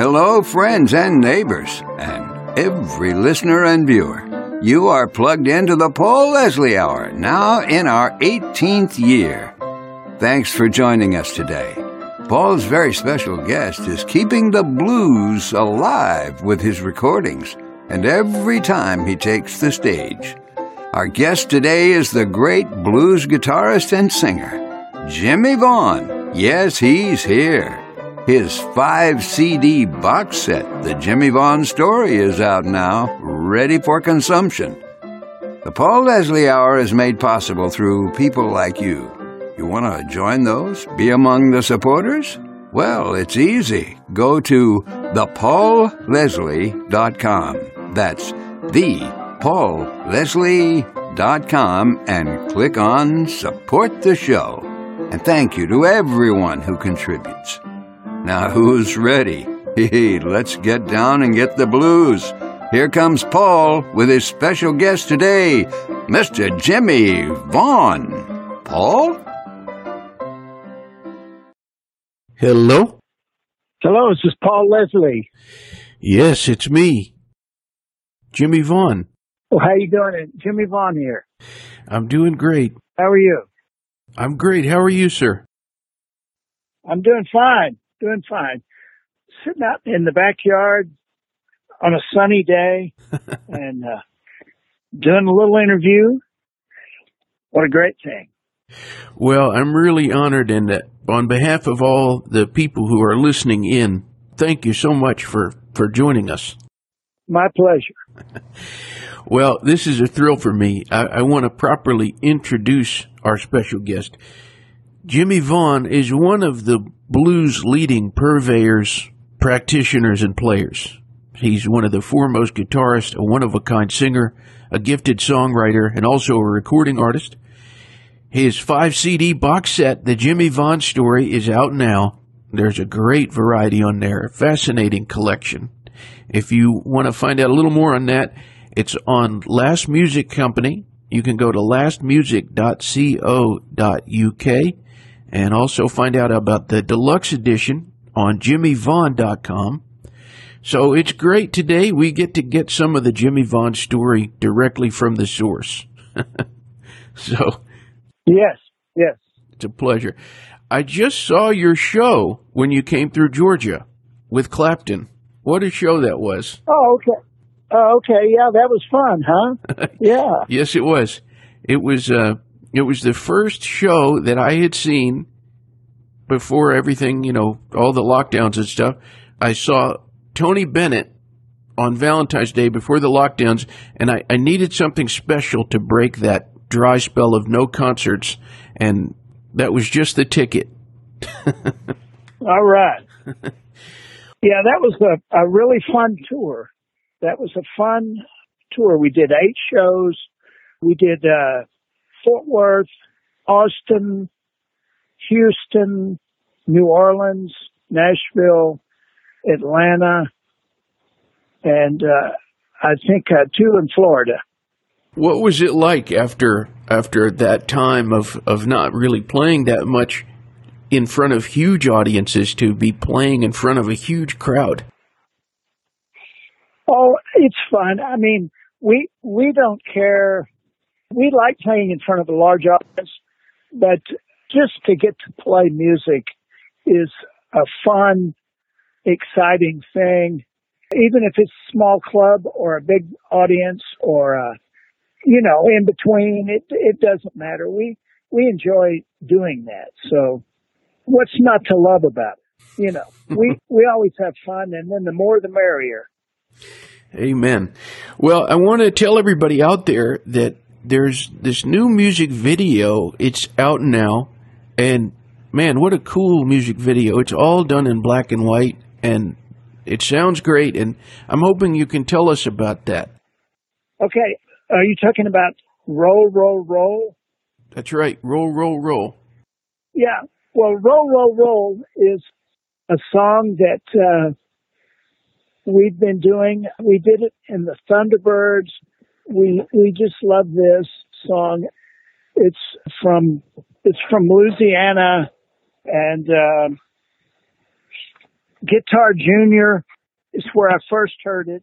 Hello, friends and neighbors, and every listener and viewer. You are plugged into the Paul Leslie Hour, now in our 18th year. Thanks for joining us today. Paul's very special guest is keeping the blues alive with his recordings, and every time he takes the stage. Our guest today is the great blues guitarist and singer, Jimmie Vaughan. Yes, he's here. His five CD box set, The Jimmie Vaughan Story, is out now, ready for consumption. The Paul Leslie Hour is made possible through people like you. You want to join those? Be among the supporters? Well, it's easy. Go to thepaulleslie.com. That's thepaulleslie.com and click on Support the Show. And thank you to everyone who contributes. Now, who's ready? Hey, let's get down and get the blues. Here comes Paul with his special guest today, Mr. Jimmie Vaughan. Paul? Hello? Hello, this is Paul Leslie. Yes, it's me. Jimmie Vaughan. Well, how you doing? Jimmie Vaughan here. I'm doing great. How are you? I'm great. How are you, sir? I'm doing fine. Doing fine. Sitting out in the backyard on a sunny day and uh, doing a little interview. What a great thing. Well, I'm really honored and uh, on behalf of all the people who are listening in, thank you so much for, for joining us. My pleasure. Well, this is a thrill for me. I, I want to properly introduce our special guest. Jimmie Vaughan is one of the blues leading purveyors, practitioners, and players. He's one of the foremost guitarists, a one of a kind singer, a gifted songwriter, and also a recording artist. His five CD box set, The Jimmie Vaughan Story, is out now. There's a great variety on there, a fascinating collection. If you want to find out a little more on that, it's on Last Music Company. You can go to lastmusic.co.uk and also find out about the deluxe edition on jimmievaughan.com. So it's great today. We get to get some of the Jimmie Vaughan story directly from the source. so, yes, yes, it's a pleasure. I just saw your show when you came through Georgia with Clapton. What a show that was. Oh, okay. Oh, okay. Yeah, that was fun, huh? Yeah. yes, it was. It was uh it was the first show that I had seen before everything, you know, all the lockdowns and stuff. I saw Tony Bennett on Valentine's Day before the lockdowns, and I, I needed something special to break that dry spell of no concerts, and that was just the ticket. All right. yeah, that was a, a really fun tour. That was a fun tour. We did eight shows. We did uh, Fort Worth, Austin, Houston, New Orleans, Nashville, Atlanta, and uh, I think uh, two in Florida. What was it like after after that time of, of not really playing that much in front of huge audiences to be playing in front of a huge crowd? Oh, it's fun. I mean, we we don't care. We like playing in front of a large audience, but just to get to play music is a fun, exciting thing. Even if it's a small club or a big audience or a, you know, in between, it it doesn't matter. We we enjoy doing that. So what's not to love about it? You know, we we always have fun and then the more the merrier. Amen. Well, I want to tell everybody out there that there's this new music video. It's out now. And man, what a cool music video. It's all done in black and white and it sounds great. And I'm hoping you can tell us about that. Okay. Are you talking about Roll, Roll, Roll? That's right. Roll, roll, roll. Yeah. Well, Roll, Roll, Roll is a song that uh, we've been doing. We did it in the Thunderbirds. We we just love this song. It's from it's from Louisiana, and uh, Guitar Junior is where I first heard it.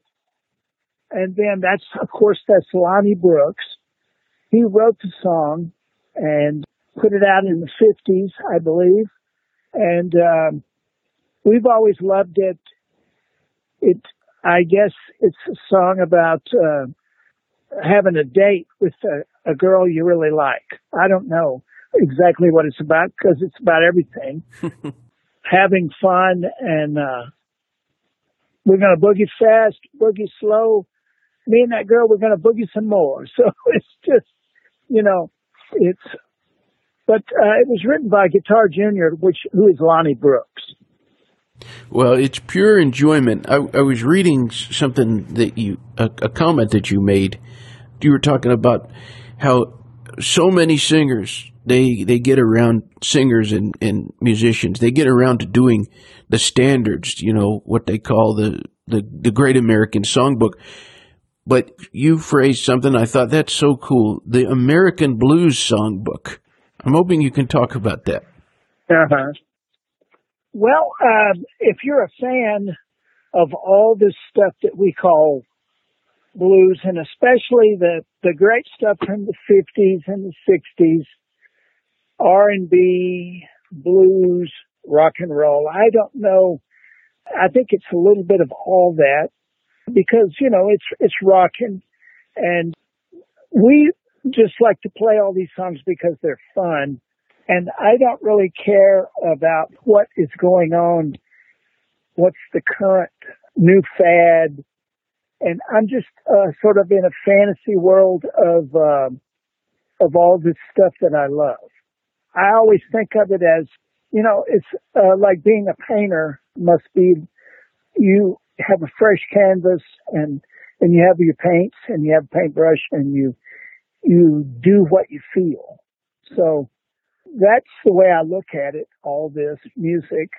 And then that's, of course, that's Lonnie Brooks. He wrote the song and put it out in the 50s, I believe. And um, we've always loved it. It, I guess it's a song about uh, having a date with a, a girl you really like. I don't know exactly what it's about because it's about everything. having fun and uh, we're going to boogie fast, boogie slow. Me and that girl, we're going to boogie some more. So it's just, you know, it's, but uh, it was written by Guitar Junior, which who is Lonnie Brooks. Well, it's pure enjoyment. I, I was reading something that you, a, a comment that you made. You were talking about how so many singers they they get around singers and, and musicians. They get around to doing the standards, you know, what they call the, the, the Great American Songbook. But you phrased something I thought that's so cool. The American Blues Songbook. I'm hoping you can talk about that. Uh-huh. Well, um, if you're a fan of all this stuff that we call blues, and especially the the great stuff from the 50s and the 60s, R&B, blues, rock and roll. I don't know. I think it's a little bit of all that because, you know, it's, it's rocking and we just like to play all these songs because they're fun. And I don't really care about what is going on. What's the current new fad? And I'm just uh, sort of in a fantasy world of, uh, of all this stuff that I love. I always think of it as, you know, it's uh, like being a painter must be, you have a fresh canvas and, and you have your paints and you have a paintbrush and you, you do what you feel. So that's the way I look at it, all this music.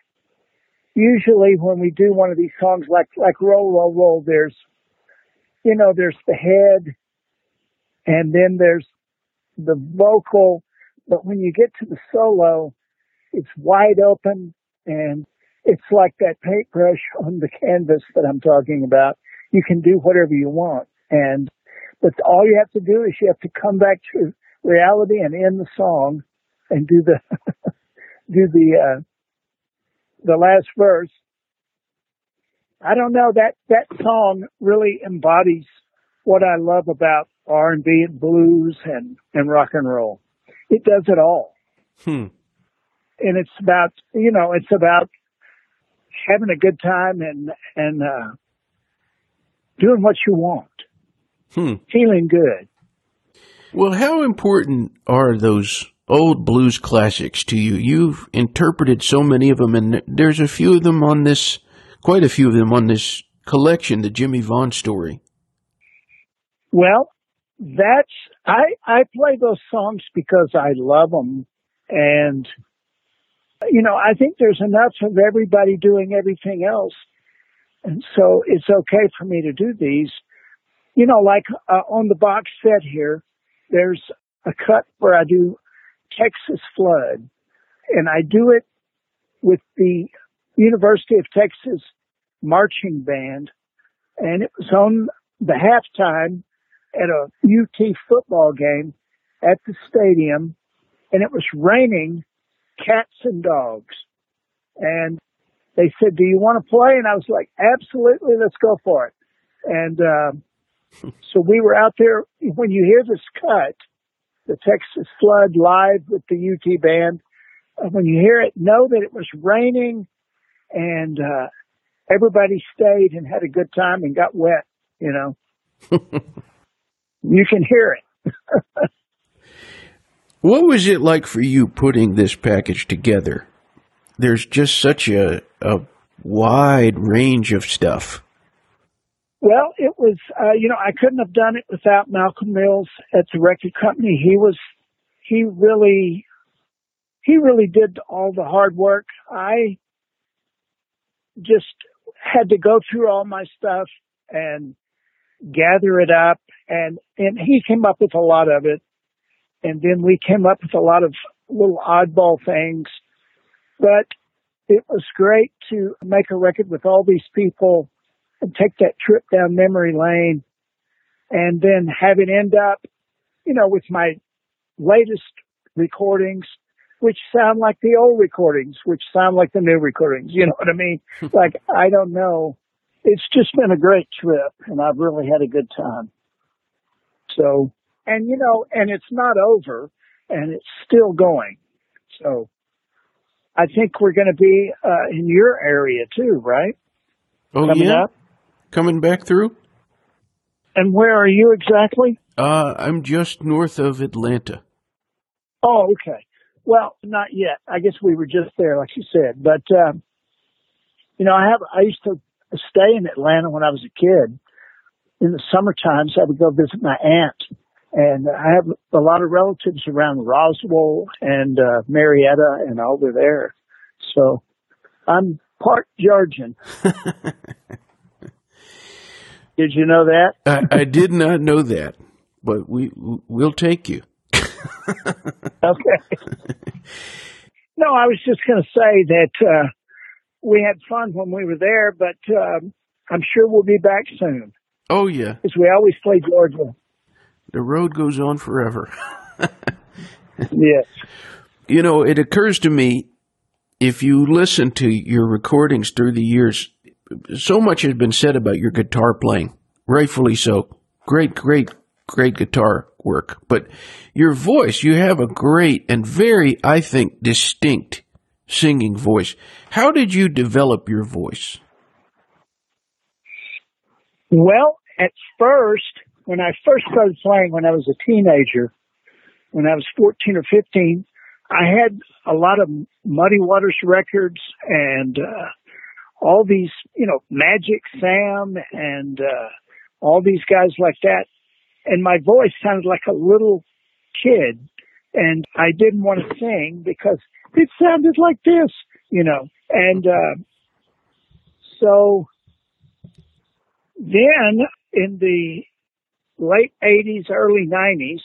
Usually when we do one of these songs like, like Roll, Roll, Roll, there's, you know, there's the head and then there's the vocal but when you get to the solo, it's wide open and it's like that paintbrush on the canvas that I'm talking about. You can do whatever you want. And, but all you have to do is you have to come back to reality and end the song and do the, do the, uh, the last verse. I don't know that, that song really embodies what I love about R&B and blues and, and rock and roll. It does it all. Hmm. And it's about, you know, it's about having a good time and, and, uh, doing what you want. Hmm. Feeling good. Well, how important are those old blues classics to you? You've interpreted so many of them, and there's a few of them on this, quite a few of them on this collection, the Jimmie Vaughan story. Well, that's I I play those songs because I love them, and you know I think there's enough of everybody doing everything else, and so it's okay for me to do these. You know, like uh, on the box set here, there's a cut where I do Texas Flood, and I do it with the University of Texas marching band, and it was on the halftime at a UT football game at the stadium and it was raining cats and dogs. And they said, do you want to play? And I was like, absolutely, let's go for it. And, uh, so we were out there. When you hear this cut, the Texas Flood live with the UT band, uh, when you hear it, know that it was raining and, uh, everybody stayed and had a good time and got wet, you know. you can hear it. what was it like for you putting this package together? There's just such a, a wide range of stuff. Well, it was, uh, you know, I couldn't have done it without Malcolm Mills at the record company. He was, he really, he really did all the hard work. I just had to go through all my stuff and gather it up and and he came up with a lot of it and then we came up with a lot of little oddball things but it was great to make a record with all these people and take that trip down memory lane and then have it end up, you know, with my latest recordings, which sound like the old recordings, which sound like the new recordings. You know what I mean? like, I don't know. It's just been a great trip and I've really had a good time. So, and you know, and it's not over and it's still going. So I think we're going to be uh, in your area too, right? Oh Coming yeah, up? Coming back through. And where are you exactly? Uh, I'm just north of Atlanta. Oh, okay. Well, not yet. I guess we were just there, like you said. But um, you know, I have. I used to stay in Atlanta when I was a kid. In the summer times, I would go visit my aunt, and I have a lot of relatives around Roswell and uh, Marietta and all over there. So I'm part Georgian. Did you know that? I, I did not know that, but we we'll take you. Okay. no, I was just going to say that uh, we had fun when we were there, but um, I'm sure we'll be back soon Oh yeah, because we always play Georgia. the road goes on forever. Yes. You know, it occurs to me if you listen to your recordings through the years, so much has been said about your guitar playing, rightfully so. Great, great, great guitar work. But your voice, you have a great and very, I think, distinct singing voice. How did you develop your voice? Well, at first, when I first started playing when I was a teenager, when I was 14 or 15, I had a lot of Muddy Waters records and uh, all these, you know, Magic Sam and uh, all these guys like that. And my voice sounded like a little kid. And I didn't want to sing because it sounded like this, you know. And uh, so then in the late 80s, early 90s,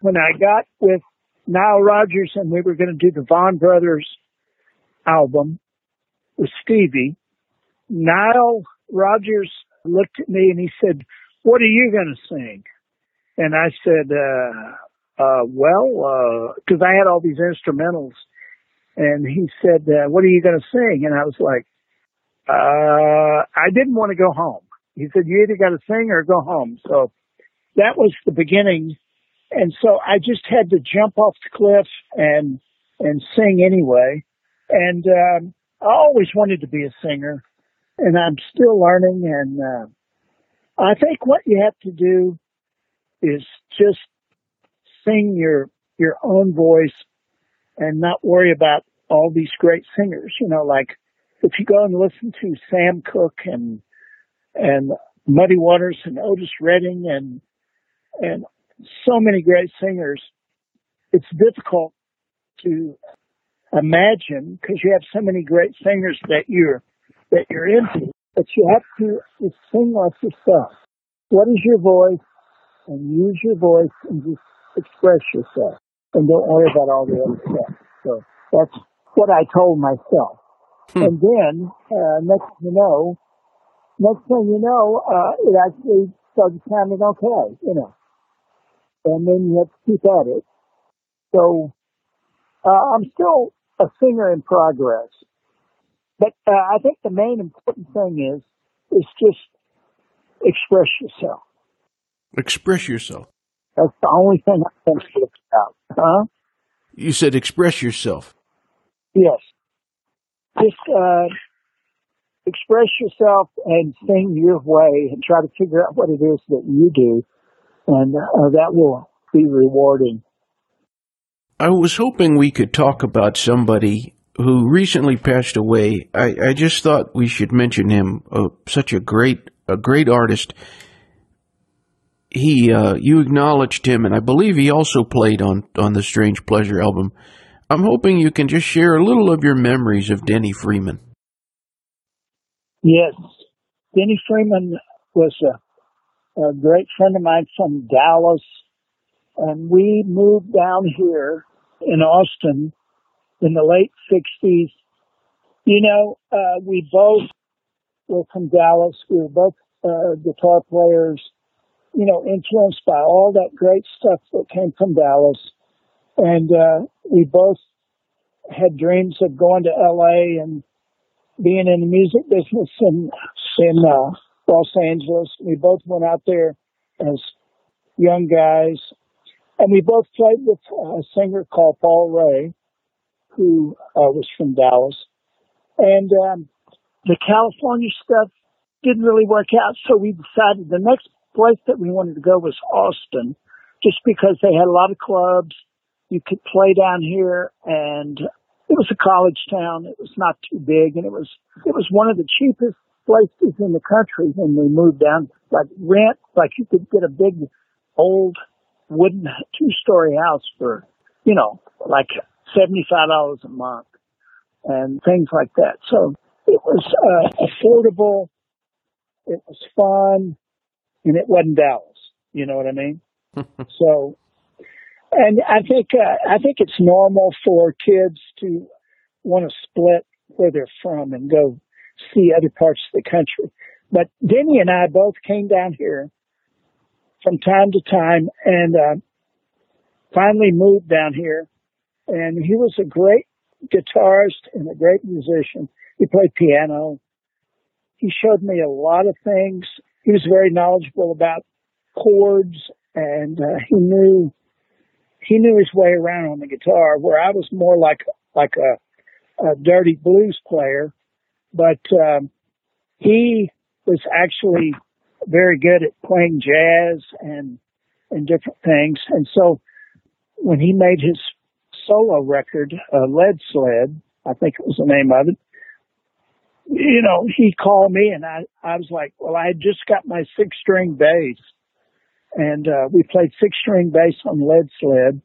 when I got with Nile Rodgers and we were going to do the Vaughan Brothers album with Stevie, Nile Rodgers looked at me and he said, what are you going to sing? And I said, uh, uh, well, uh 'cause I had all these instrumentals and he said, uh, what are you going to sing? And I was like, uh, I didn't want to go home. He said, you either got to sing or go home. So that was the beginning. And so I just had to jump off the cliff and, and sing anyway. And, um, I always wanted to be a singer and I'm still learning. And, uh, I think what you have to do is just sing your, your own voice and not worry about all these great singers, you know, like if you go and listen to Sam Cooke and, and Muddy Waters and Otis Redding and, and so many great singers, it's difficult to imagine because you have so many great singers that you're, that you're into, but you have to just sing like yourself. What is your voice? And use your voice and just express yourself and don't worry about all the other stuff. So that's what I told myself. Hmm. And then, uh, next thing you know, next thing you know, uh, it actually started sounding okay, you know. And then you have to keep at it. So, uh, I'm still a singer in progress. But, uh, I think the main important thing is, is just express yourself. Express yourself. That's the only thing I think about. Huh? You said express yourself. Yes. Just uh, express yourself and sing your way and try to figure out what it is that you do. And uh, that will be rewarding. I was hoping we could talk about somebody who recently passed away. I, I just thought we should mention him. Uh, such a great, a great artist. He, uh, you acknowledged him, and I believe he also played on on the Strange Pleasure album. I'm hoping you can just share a little of your memories of Denny Freeman. Yes. Denny Freeman was a, a great friend of mine from Dallas. And we moved down here in Austin in the late 60s. You know, uh, we both were from Dallas. We were both uh, guitar players, you know, influenced by all that great stuff that came from Dallas. And uh, we both had dreams of going to LA and being in the music business in in uh, Los Angeles. We both went out there as young guys, and we both played with a singer called Paul Ray, who uh, was from Dallas. And um, the California stuff didn't really work out, so we decided the next place that we wanted to go was Austin, just because they had a lot of clubs. You could play down here, and it was a college town. It was not too big, and it was it was one of the cheapest places in the country when we moved down. Like rent, like you could get a big old wooden two story house for you know like seventy five dollars a month and things like that. So it was uh, affordable. It was fun, and it wasn't Dallas. You know what I mean? so and I think uh, I think it's normal for kids to want to split where they're from and go see other parts of the country. But Denny and I both came down here from time to time and uh, finally moved down here. And he was a great guitarist and a great musician. He played piano. He showed me a lot of things. He was very knowledgeable about chords and uh, he knew he knew his way around on the guitar, where I was more like like a, a dirty blues player. But um, he was actually very good at playing jazz and and different things. And so when he made his solo record, uh, Lead Sled, I think it was the name of it. You know, he called me and I, I was like, well, I had just got my six string bass and uh, we played six string bass on lead sled,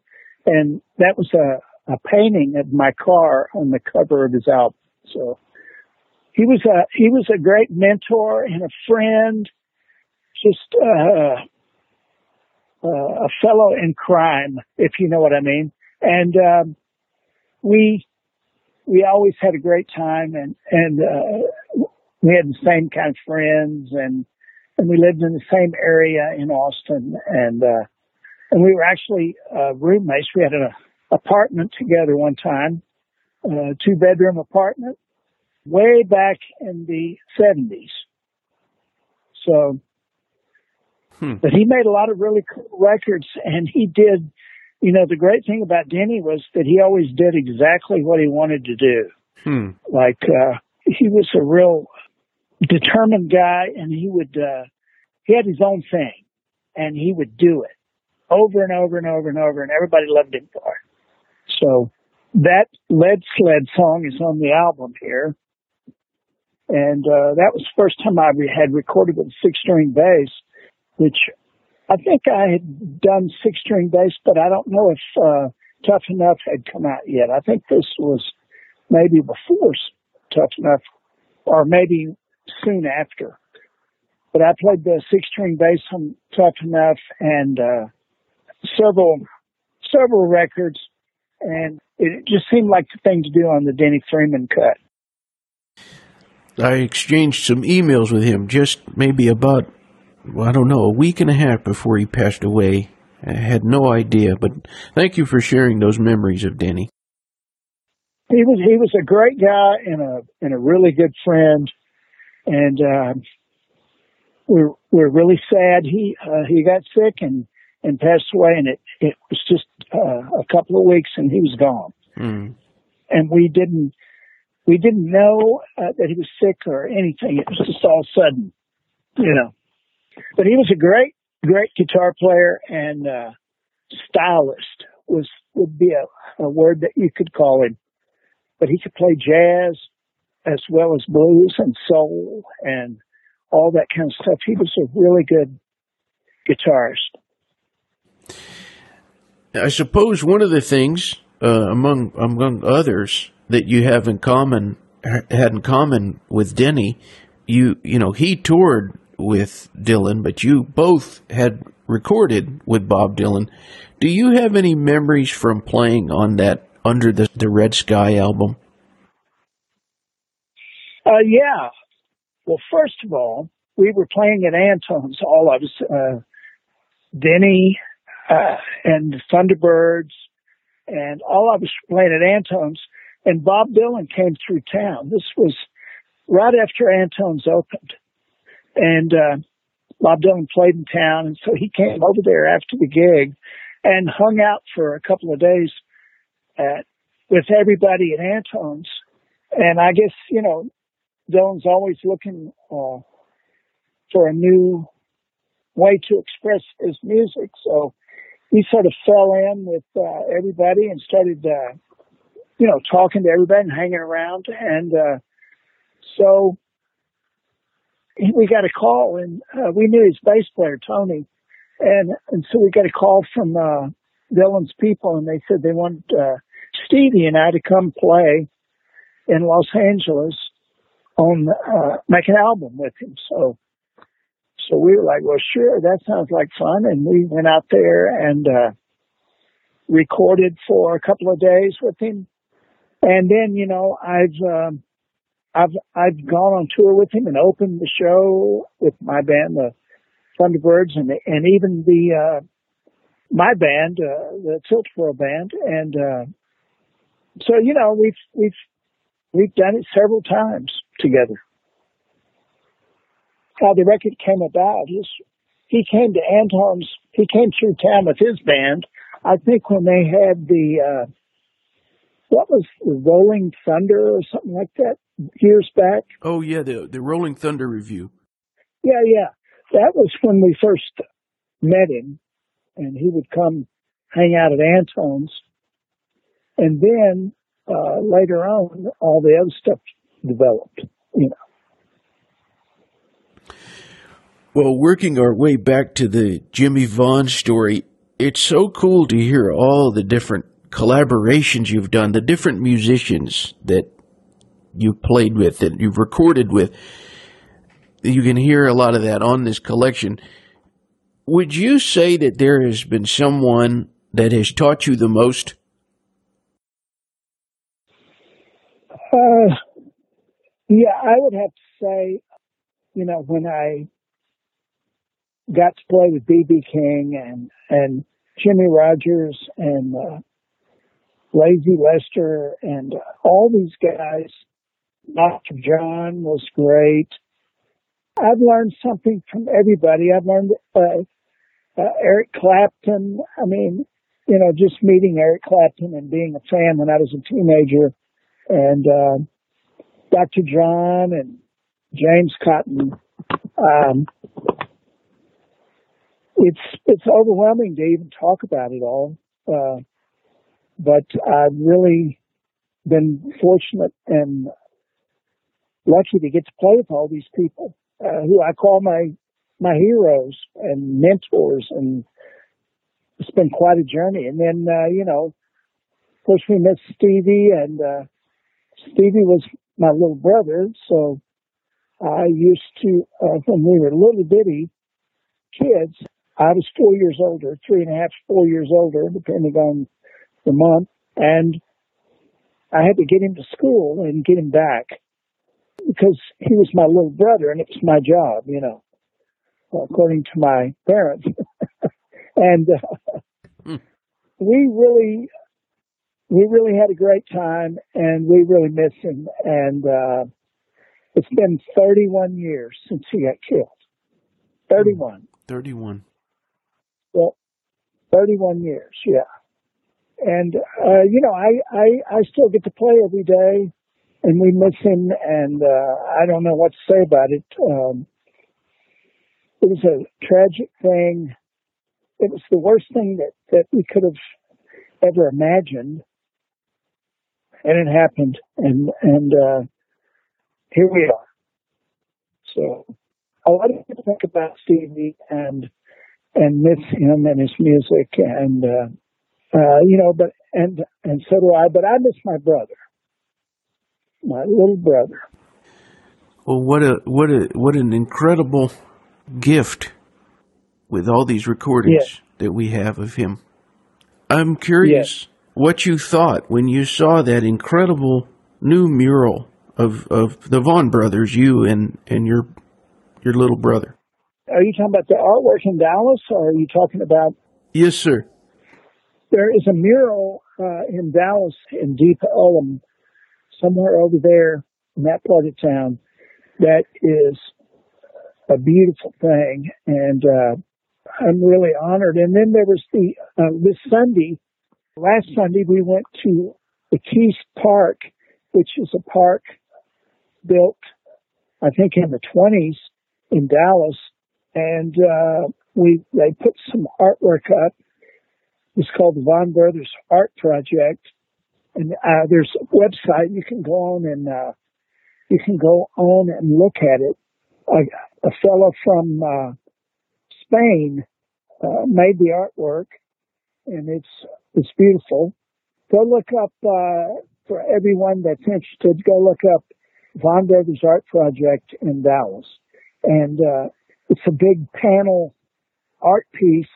and that was a, a painting of my car on the cover of his album. So he was a he was a great mentor and a friend, just uh, uh, a fellow in crime, if you know what I mean. And um, we we always had a great time, and and uh, we had the same kind of friends and and we lived in the same area in Austin, and uh, and we were actually uh, roommates. We had an apartment together one time, uh, two bedroom apartment, way back in the seventies. So, hmm. but he made a lot of really cool records, and he did. You know, the great thing about Denny was that he always did exactly what he wanted to do. Hmm. Like uh, he was a real determined guy, and he would uh, he had his own thing, and he would do it over and over and over and over, and everybody loved him for it. So that Lead Sled song is on the album here, and uh, that was the first time I had recorded with a six string bass, which I think I had done six string bass, but I don't know if uh, Tough Enough had come out yet. I think this was maybe before Tough Enough, or maybe soon after. But I played the six string bass on Tough Enough and uh, several several records, and it just seemed like the thing to do on the Denny Freeman cut. I exchanged some emails with him just maybe about I don't know a week and a half before he passed away. I had no idea, but thank you for sharing those memories of Denny. He was he was a great guy and a and a really good friend and uh, we're we're really sad. He uh, he got sick and and passed away, and it it was just uh, a couple of weeks, and he was gone. Mm. And we didn't we didn't know uh, that he was sick or anything. It was just all sudden, you know. But he was a great great guitar player and uh, stylist was would be a, a word that you could call him. But he could play jazz, as well as blues and soul and all that kind of stuff. He was a really good guitarist. I suppose one of the things uh, among among others that you have in common had in common with Denny, you you know he toured with Dylan, but you both had recorded with Bob Dylan. Do you have any memories from playing on that Under the, the Red Sky album? Uh, yeah. Well, first of all, we were playing at Antone's, all of us, uh, Denny, uh, and Thunderbirds, and all of us were playing at Antone's, and Bob Dylan came through town. This was right after Antone's opened. And, uh, Bob Dylan played in town, and so he came over there after the gig and hung out for a couple of days at, with everybody at Antone's. And I guess, you know, Dylan's always looking uh, for a new way to express his music. So he sort of fell in with uh, everybody and started, uh, you know, talking to everybody and hanging around. And uh, so we got a call, and uh, we knew his bass player Tony, and and so we got a call from uh, Dylan's people, and they said they wanted uh, Stevie and I to come play in Los Angeles on uh, make an album with him. So so we were like, well, sure, that sounds like fun, and we went out there and uh, recorded for a couple of days with him, and then you know I've um, I've I've gone on tour with him and opened the show with my band, the Thunderbirds, and and even the uh, my band, uh, the Tilt World band, and uh, so you know we've we've we've done it several times together. How the record came about is he came to Antone's. He came through town with his band. I think when they had the uh, what was the Rolling Thunder or something like that years back. Oh yeah, the the Rolling Thunder Revue. Yeah, yeah, that was when we first met him, and he would come hang out at Antone's, and then uh, later on, all the other stuff developed. You know. Well, working our way back to the Jimmie Vaughan story, it's so cool to hear all the different collaborations you've done, the different musicians that you've played with, that you've recorded with. You can hear a lot of that on this collection. Would you say that there has been someone that has taught you the most? Uh, yeah, I would have to say, you know, when I got to play with BB King and and Jimmie Rodgers and uh, Lazy Lester and uh, all these guys. Dr. John was great. I've learned something from everybody. I've learned uh, uh, Eric Clapton. I mean, you know, just meeting Eric Clapton and being a fan when I was a teenager, and uh, Dr. John and James Cotton. Um, it's it's overwhelming to even talk about it all. Uh, but I've really been fortunate and lucky to get to play with all these people uh, who I call my my heroes and mentors, and it's been quite a journey. And then uh, you know, of course, we met Stevie, and uh, Stevie was my little brother, so I used to uh, when we were little bitty kids. I was four years older, three and a half, four years older, depending on the month, and I had to get him to school and get him back because he was my little brother and it was my job, you know, according to my parents. and uh, hmm. we really, we really had a great time and we really miss him. And uh, it's been 31 years since he got killed. 31. 31. Well, 31 years, yeah and uh, you know, I, I I still get to play every day, and we miss him, and uh, I don't know what to say about it. Um, it was a tragic thing. It was the worst thing that that we could have ever imagined, and it happened, and and uh, here we are. So a lot of people think about Stevie and and miss him and his music and. Uh, uh, you know, but and and so do I. But I miss my brother, my little brother. Well, what a what a what an incredible gift with all these recordings yes. that we have of him. I'm curious yes. what you thought when you saw that incredible new mural of of the Vaughan brothers, you and and your your little brother. Are you talking about the artwork in Dallas, or are you talking about? Yes, sir. There is a mural uh, in Dallas in Deep Ellum, somewhere over there in that part of town, that is a beautiful thing, and uh, I'm really honored. And then there was the uh, this Sunday, last Sunday, we went to the Kiest Park, which is a park built, I think, in the 20s in Dallas, and uh, we they put some artwork up. It's called the Vaughan Brothers Art Project, and uh, there's a website you can go on and uh, you can go on and look at it. A, a fellow from uh, Spain uh, made the artwork, and it's it's beautiful. Go look up uh, for everyone that's interested. Go look up Vaughan Brothers Art Project in Dallas, and uh, it's a big panel art piece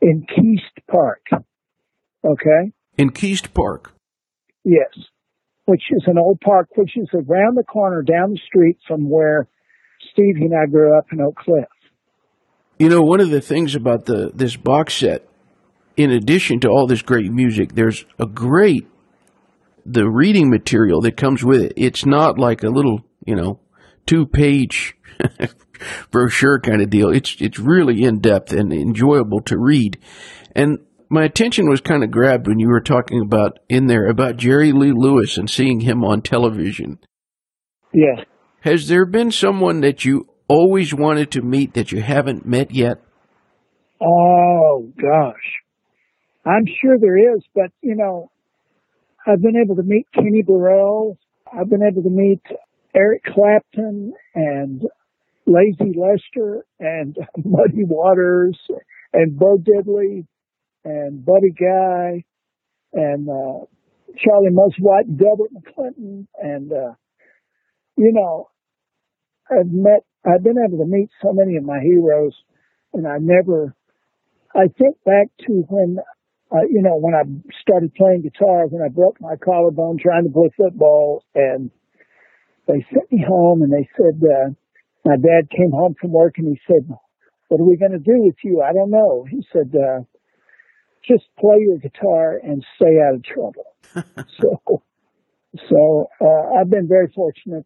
in Kiest Park. Okay. In Kiest Park. Yes, which is an old park, which is around the corner down the street from where Stevie and I grew up in Oak Cliff. You know, one of the things about the this box set, in addition to all this great music, there's a great the reading material that comes with it. It's not like a little, you know, two page brochure kind of deal. It's it's really in depth and enjoyable to read. And my attention was kind of grabbed when you were talking about in there about Jerry Lee Lewis and seeing him on television. Yes. Has there been someone that you always wanted to meet that you haven't met yet? Oh gosh, I'm sure there is, but you know, I've been able to meet Kenny Burrell. I've been able to meet Eric Clapton and Lazy Lester and Muddy Waters and Bo Diddley and Buddy Guy and uh, Charlie and Delbert McClinton and uh, you know I've met I've been able to meet so many of my heroes and I never I think back to when uh, you know when I started playing guitar when I broke my collarbone trying to play football and they sent me home and they said uh, my dad came home from work and he said what are we going to do with you? I don't know. He said uh, just play your guitar and stay out of trouble so so uh, I've been very fortunate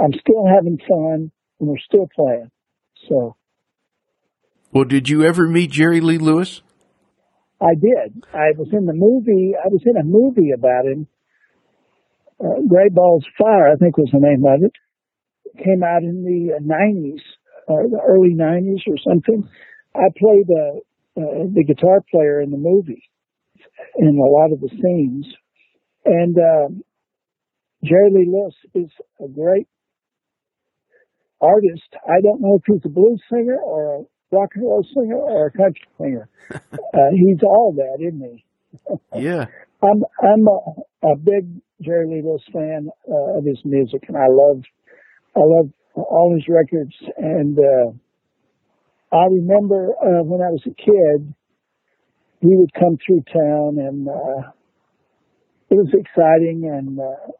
I'm still having fun and we're still playing. So. Well, did you ever meet Jerry Lee Lewis? I did. I was in the movie. I was in a movie about him. Uh, Great Balls Fire, I think was the name of it. it came out in the '90s, uh, the early '90s or something. I played uh, uh, the guitar player in the movie in a lot of the scenes, and um, Jerry Lee Lewis is a great artist. I don't know if he's a blues singer or a rock and roll singer or a country singer. uh, he's all that, isn't he? yeah. I'm I'm a, a big Jerry Lee Lewis fan uh, of his music, and I love I love all his records. And uh, I remember uh, when I was a kid, we would come through town, and uh, it was exciting. And uh,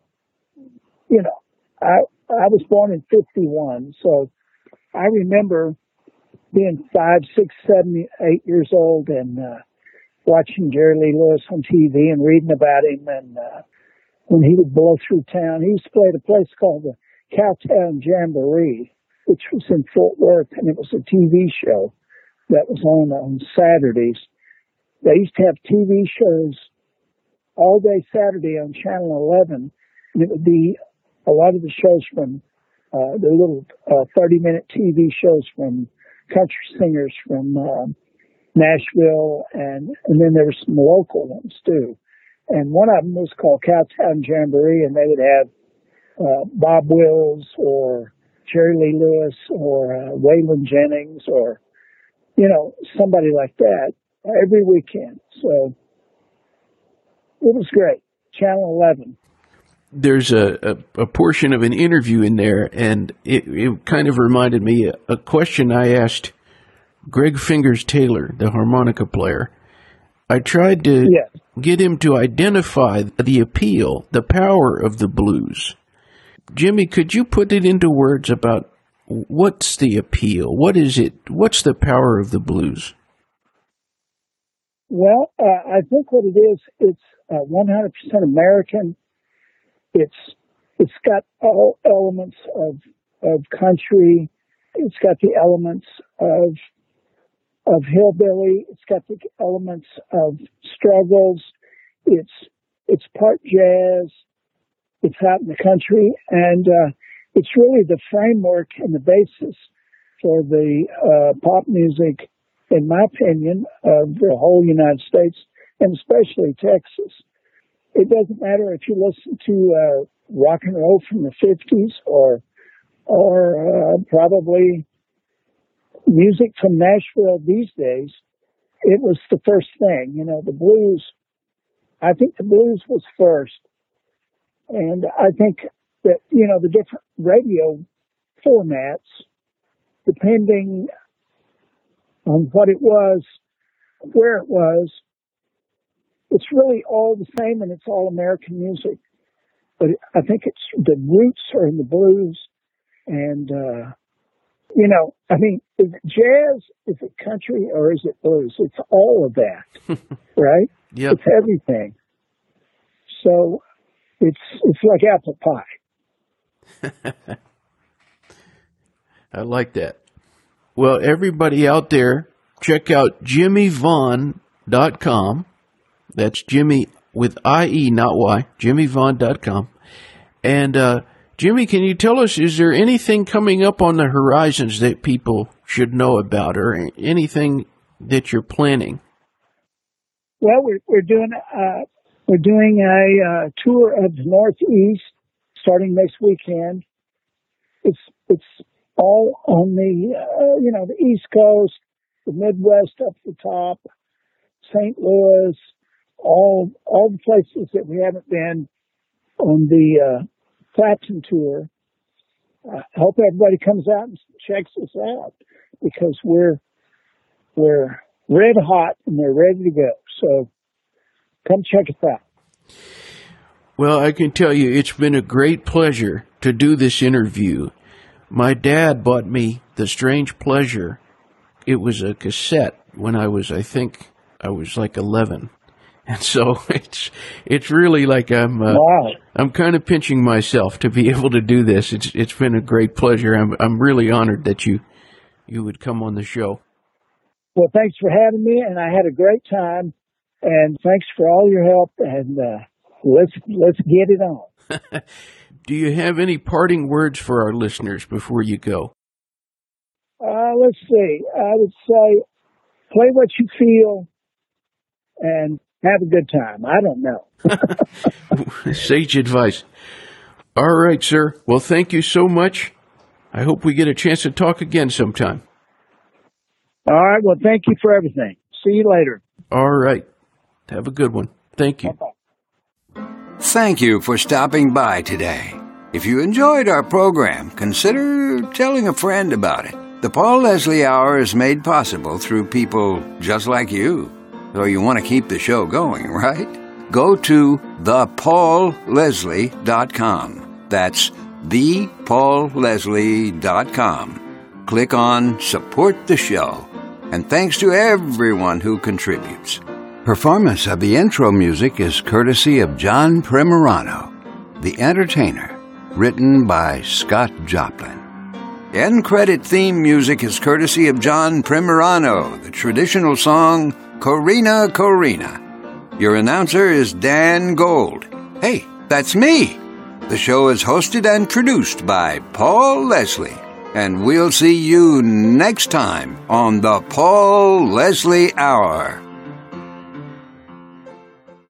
you know, I I was born in 51, so I remember being five, six, seven, eight years old and uh, watching Jerry Lee Lewis on TV and reading about him. And uh, when he would blow through town, he used to play at a place called the Cowtown Jamboree, which was in Fort Worth, and it was a TV show that was on on Saturdays. They used to have TV shows all day Saturday on Channel 11, and it would be a lot of the shows from uh, the little uh, 30 minute TV shows from country singers from uh, Nashville, and and then there were some local ones too. And one of them was called Cowtown Jamboree, and they would have uh, Bob Wills or Jerry Lee Lewis or uh, Waylon Jennings or you know somebody like that every weekend. So it was great. Channel 11 there's a, a, a, portion of an interview in there, and it, it kind of reminded me a, a question I asked Greg Fingers Taylor, the harmonica player. I tried to yes. get him to identify the appeal, the power of the blues. Jimmie, could you put it into words about what's the appeal? What is it? What's the power of the blues? Well, uh, I think what it is, it's uh, 100% American. It's it's got all elements of of country. It's got the elements of of hillbilly. It's got the elements of struggles. It's it's part jazz. It's out in the country, and uh, it's really the framework and the basis for the uh, pop music, in my opinion, of the whole United States and especially Texas. It doesn't matter if you listen to uh, rock and roll from the 50s or or uh, probably music from Nashville these days. It was the first thing, you know, the blues. I think the blues was first. And I think that, you know, the different radio formats, depending on what it was, where it was, it's really all the same and it's all American music. But I think it's the roots are in the blues and, uh, you know, I mean, is it jazz? Is it country or is it blues? It's all of that, right? Yeah. It's everything. So it's, it's like apple pie. I like that. Well, everybody out there, check out jimmievaughan.com. That's Jimmie with IE, not Y, jimmievaughan.com. And, uh, Jimmie, can you tell us, is there anything coming up on the horizons that people should know about or anything that you're planning? Well, we're, we're doing, uh, we're doing a uh, tour of the Northeast starting next weekend. It's, it's all on the, uh, you know, the East Coast, the Midwest up the top, St. Louis, all, all the places that we haven't been on the, uh, Clapton tour. I hope everybody comes out and checks us out because we're we're red hot and they're ready to go. So come check us out. Well, I can tell you it's been a great pleasure to do this interview. My dad bought me The Strange Pleasure. It was a cassette when I was, I think, I was like 11. And so it's it's really like I'm uh, wow. I'm kind of pinching myself to be able to do this. It's it's been a great pleasure. I'm I'm really honored that you you would come on the show. Well, thanks for having me, and I had a great time. And thanks for all your help. And uh, let's let's get it on. Do you have any parting words for our listeners before you go? Uh, let's see. I would say play what you feel and have a good time. I don't know. Sage advice. All right, sir. Well, thank you so much. I hope we get a chance to talk again sometime. All right. Well, thank you for everything. See you later. All right. Have a good one. Thank you. Thank you for stopping by today. If you enjoyed our program, consider telling a friend about it. The Paul Leslie Hour is made possible through people just like you. So you want to keep the show going, right? Go to thepaulleslie.com. That's thepaulleslie.com. Click on Support the Show. And thanks to everyone who contributes. Performance of the intro music is courtesy of John Primorano, The Entertainer, written by Scott Joplin. End credit theme music is courtesy of John Primorano, the traditional song Corina Corina. Your announcer is Dan Gold. Hey, that's me. The show is hosted and produced by Paul Leslie. And we'll see you next time on the Paul Leslie Hour.